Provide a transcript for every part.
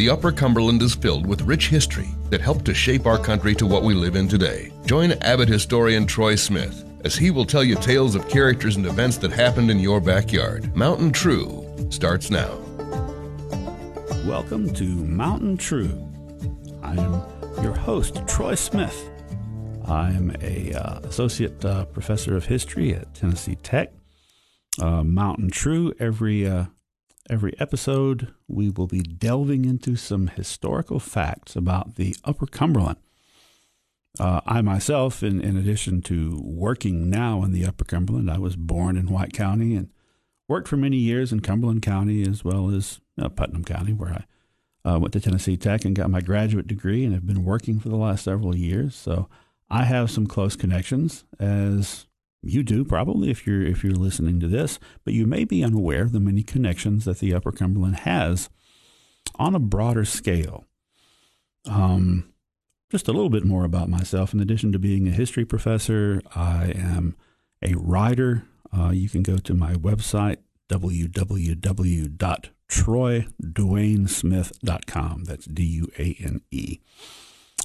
The Upper Cumberland is filled with rich history that helped to shape our country to what we live in today. Join Abbott historian Troy Smith as he will tell you tales of characters and events that happened in your backyard. Mountain True starts now. Welcome to Mountain True. I am your host, Troy Smith. I am a uh, associate uh, professor of history at Tennessee Tech. Uh, Mountain True. Every uh, every episode, we will be delving into some historical facts about the Upper Cumberland. Uh, I myself, in, in addition to working now in the Upper Cumberland, I was born in White County and worked for many years in Cumberland County as well as uh, Putnam County, where I uh, went to Tennessee Tech and got my graduate degree and have been working for the last several years. So I have some close connections, as you do probably if you're if you're listening to this, but you may be unaware of the many connections that the Upper Cumberland has on a broader scale. Um, just a little bit more about myself. In addition to being a history professor, I am a writer. Uh, you can go to my website www.troyduanesmith.com. That's D U A N E.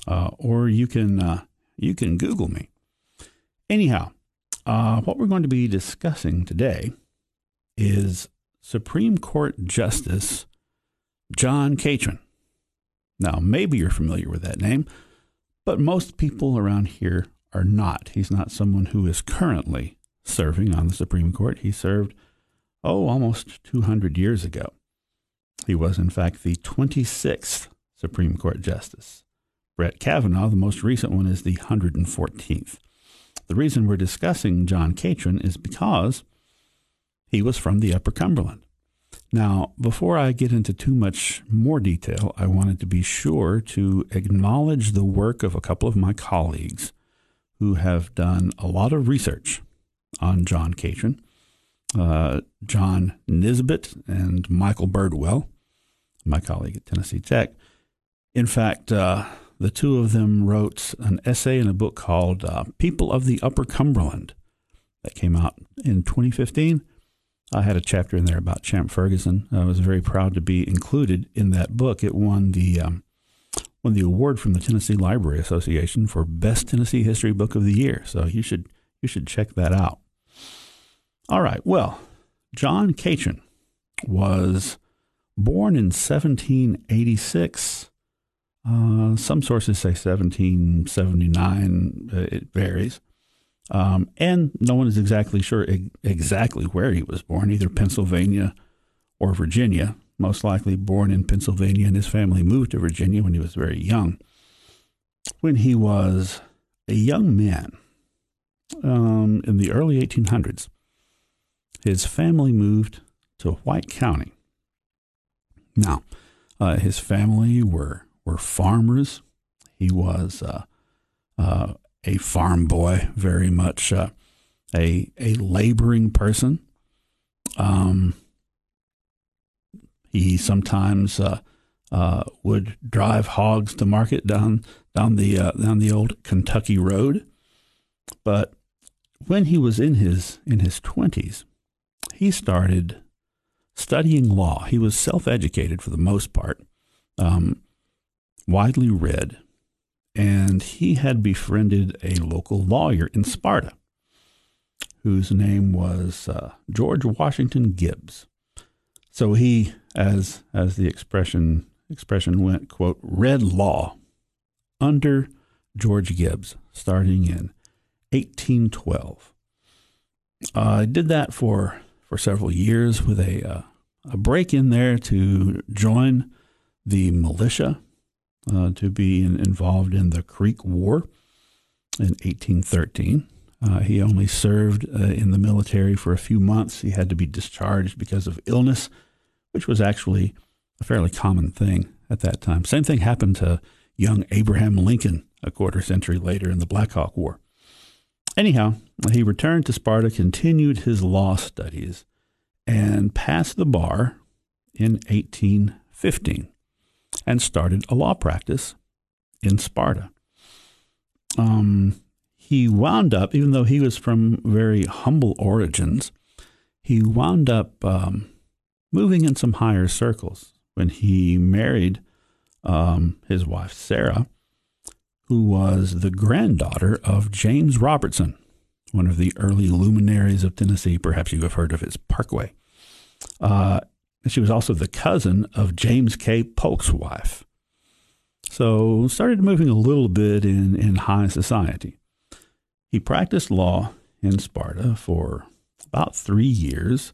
Uh, or you can uh, you can Google me. Anyhow, uh, what we're going to be discussing today is Supreme Court Justice John Catron. Now, maybe you're familiar with that name, but most people around here are not. He's not someone who is currently serving on the Supreme Court. He served, oh, almost 200 years ago. He was, in fact, the 26th Supreme Court Justice. Brett Kavanaugh, the most recent one, is the 114th. The reason we're discussing John Catron is because he was from the Upper Cumberland. Now, before I get into too much more detail, I wanted to be sure to acknowledge the work of a couple of my colleagues who have done a lot of research on John Catron. Uh, John Nisbet and Michael Birdwell, my colleague at Tennessee Tech. In fact, uh, the two of them wrote an essay in a book called uh, People of the Upper Cumberland that came out in 2015. I had a chapter in there about Champ Ferguson. I was very proud to be included in that book. It won the um, won the award from the Tennessee Library Association for Best Tennessee History Book of the Year. So you should you should check that out. All right. Well, John Catron was born in 1786 uh, some sources say 1779. Uh, it varies. Um, and no one is exactly sure exactly where he was born, either Pennsylvania or Virginia. Most likely born in Pennsylvania, and his family moved to Virginia when he was very young. When he was a young man um, in the early 1800s, his family moved to White County. Now, uh, his family were were farmers. He was uh, uh, a farm boy, very much uh, a a laboring person. Um, he sometimes would drive hogs to market down down the down the old Kentucky road, but when he was in his in his twenties, he started studying law. He was self educated for the most part. Um, widely read, and he had befriended a local lawyer in Sparta whose name was uh, George Washington Gibbs. So he, as as the expression expression went, quote, read law under George Gibbs starting in 1812. Uh, I did that for for several years with a uh, a break in there to join the militia uh, to be in, involved in the Creek War in 1813. Uh, he only served uh, in the military for a few months. He had to be discharged because of illness, which was actually a fairly common thing at that time. Same thing happened to young Abraham Lincoln a quarter century later in the Black Hawk War. Anyhow, he returned to Sparta, continued his law studies, and passed the bar in 1815 and started a law practice in Sparta. Um, he wound up, even though he was from very humble origins, he wound up um, moving in some higher circles when he married um, his wife Sarah, who was the granddaughter of James Robertson, one of the early luminaries of Tennessee. Perhaps you have heard of his Parkway. Uh, she was also the cousin of James K. Polk's wife. So started moving a little bit in, in high society. He practiced law in Sparta for about three years,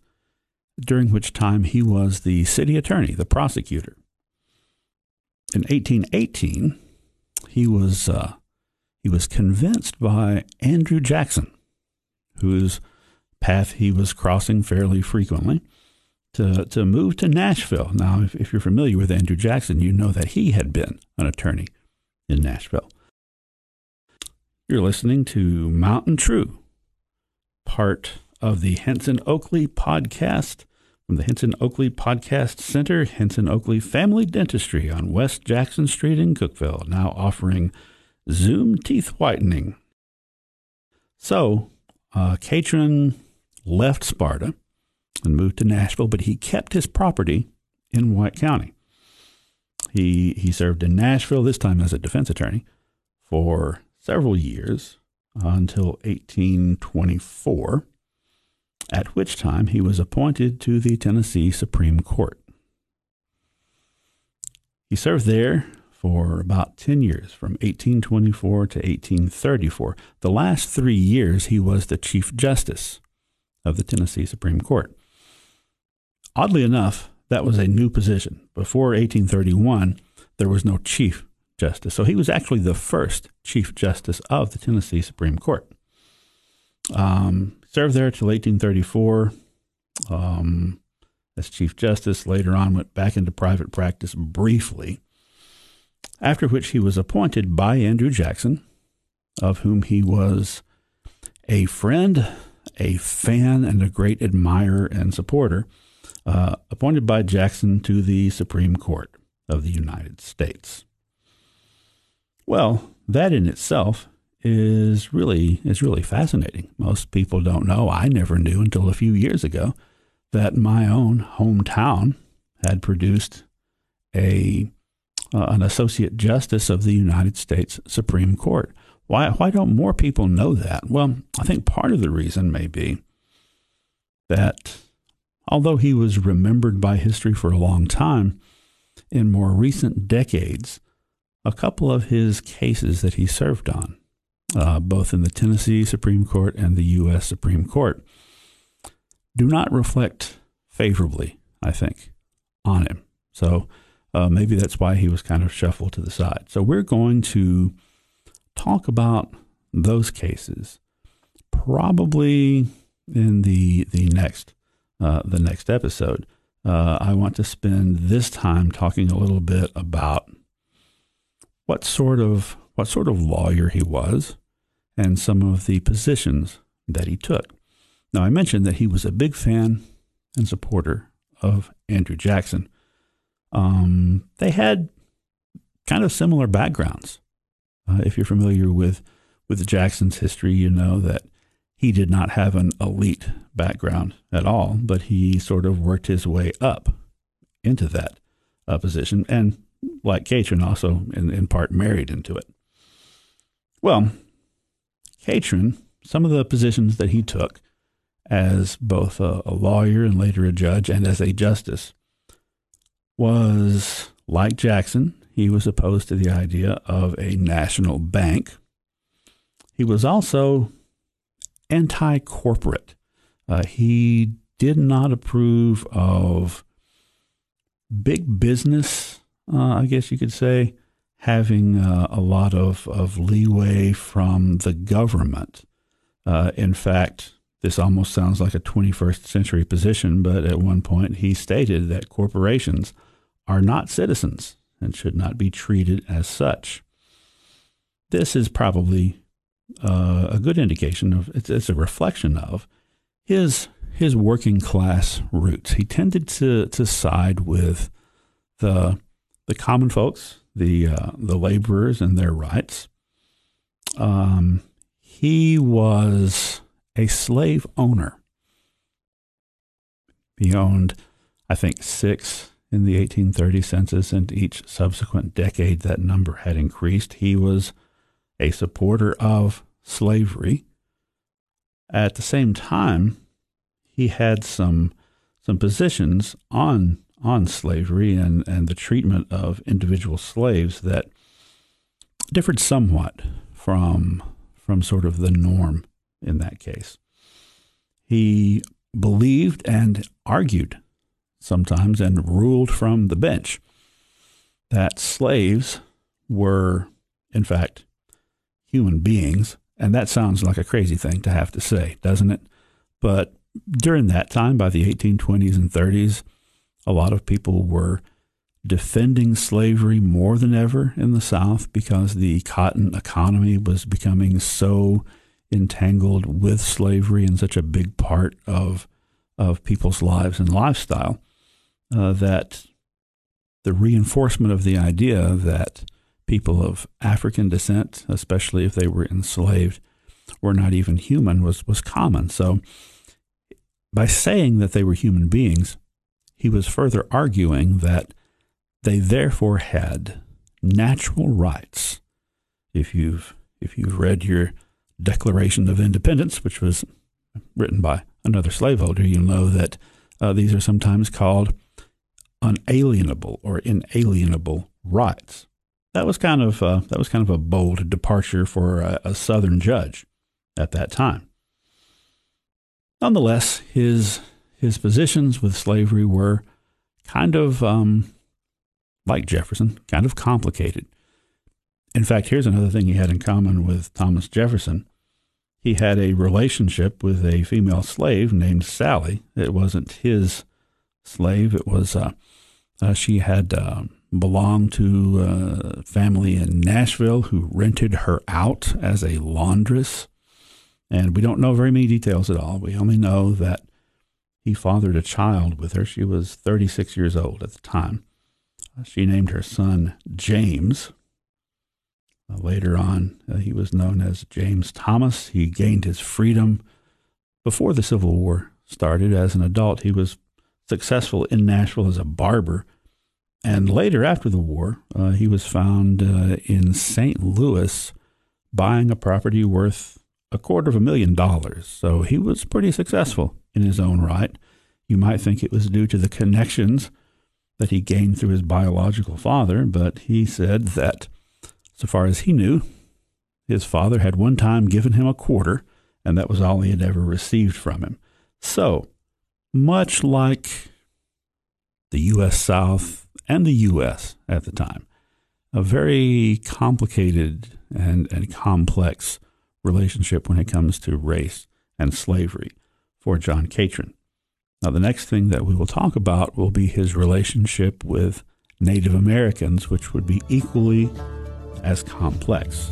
during which time he was the city attorney, the prosecutor. In 1818, he was uh, he was convinced by Andrew Jackson, whose path he was crossing fairly frequently, to, to move to Nashville. Now, if, if you're familiar with Andrew Jackson, you know that he had been an attorney in Nashville. You're listening to Mountain True, part of the Henson Oakley podcast from the Henson Oakley Podcast Center, Henson Oakley Family Dentistry on West Jackson Street in Cookeville, now offering Zoom teeth whitening. So, uh, Catron left Sparta and moved to Nashville, but he kept his property in White County. He, he served in Nashville, this time as a defense attorney, for several years until 1824, at which time he was appointed to the Tennessee Supreme Court. He served there for about 10 years, from 1824 to 1834. The last three years, he was the Chief Justice of the Tennessee Supreme Court. Oddly enough, that was a new position. Before 1831, there was no Chief Justice. So he was actually the first Chief Justice of the Tennessee Supreme Court. Um, served there till 1834 um, as Chief Justice. Later on, went back into private practice briefly, after which he was appointed by Andrew Jackson, of whom he was a friend, a fan, and a great admirer and supporter uh, appointed by Jackson to the Supreme Court of the United States. Well, that in itself is really is really fascinating. Most people don't know. I never knew until a few years ago that my own hometown had produced a uh, an associate justice of the United States Supreme Court. Why why don't more people know that? Well, I think part of the reason may be that Although he was remembered by history for a long time, in more recent decades, a couple of his cases that he served on, uh, both in the Tennessee Supreme Court and the U.S. Supreme Court, do not reflect favorably, I think, on him. So uh, maybe that's why he was kind of shuffled to the side. So we're going to talk about those cases probably in the the next uh, the next episode. Uh, I want to spend this time talking a little bit about what sort of what sort of lawyer he was and some of the positions that he took. Now, I mentioned that he was a big fan and supporter of Andrew Jackson. Um, they had kind of similar backgrounds. Uh, if you're familiar with with Jackson's history, you know that he did not have an elite background at all, but he sort of worked his way up into that uh, position, and like Catron, also in, in part married into it. Well, Catron, some of the positions that he took as both a, a lawyer and later a judge and as a justice was like Jackson, he was opposed to the idea of a national bank. He was also anti corporate. Uh, he did not approve of big business, uh, I guess you could say, having uh, a lot of, of leeway from the government. Uh, in fact, this almost sounds like a 21st century position, but at one point he stated that corporations are not citizens and should not be treated as such. This is probably uh, a good indication of it's, it's, a reflection of his his working class roots. He tended to to side with the the common folks, the uh, the laborers and their rights. Um, he was a slave owner. He owned, I think, six, in the 1830 census, and each subsequent decade that number had increased. He was a supporter of slavery. At the same time, he had some some positions on on slavery and, and the treatment of individual slaves that differed somewhat from from sort of the norm in that case. He believed and argued sometimes and ruled from the bench that slaves were, in fact, human beings. And that sounds like a crazy thing to have to say, doesn't it? But during that time, by the 1820s and 30s, a lot of people were defending slavery more than ever in the South because the cotton economy was becoming so entangled with slavery and such a big part of of people's lives and lifestyle uh, that the reinforcement of the idea that people of African descent, especially if they were enslaved, were not even human was was common. So by saying that they were human beings, he was further arguing that they therefore had natural rights. If you've if you've read your Declaration of Independence, which was written by another slaveholder, you'll know that uh, these are sometimes called unalienable or inalienable rights. That was kind of uh, that was kind of a bold departure for a, a Southern judge at that time. Nonetheless, his his positions with slavery were kind of um, like Jefferson, kind of complicated. In fact, here's another thing he had in common with Thomas Jefferson. He had a relationship with a female slave named Sally. It wasn't his slave. It was uh, uh, she had uh, belonged to a family in Nashville who rented her out as a laundress. And we don't know very many details at all. We only know that he fathered a child with her. She was 36 years old at the time. She named her son James. Uh, later on, uh, he was known as James Thomas. He gained his freedom before the Civil War started. As an adult, he was successful in Nashville as a barber. And later, after the war, uh, he was found uh, in St. Louis buying a property worth a quarter of a million dollars. So he was pretty successful in his own right. You might think it was due to the connections that he gained through his biological father, but he said that, so far as he knew, his father had one time given him a quarter, and that was all he had ever received from him. So, much like the U.S. South and the U.S. at the time, a very complicated and, and complex relationship when it comes to race and slavery for John Catron. Now, the next thing that we will talk about will be his relationship with Native Americans, which would be equally as complex.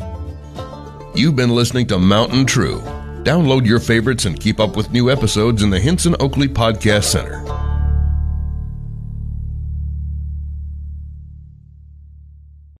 You've been listening to Mountain True. Download your favorites and keep up with new episodes in the Hinson Oakley Podcast Center.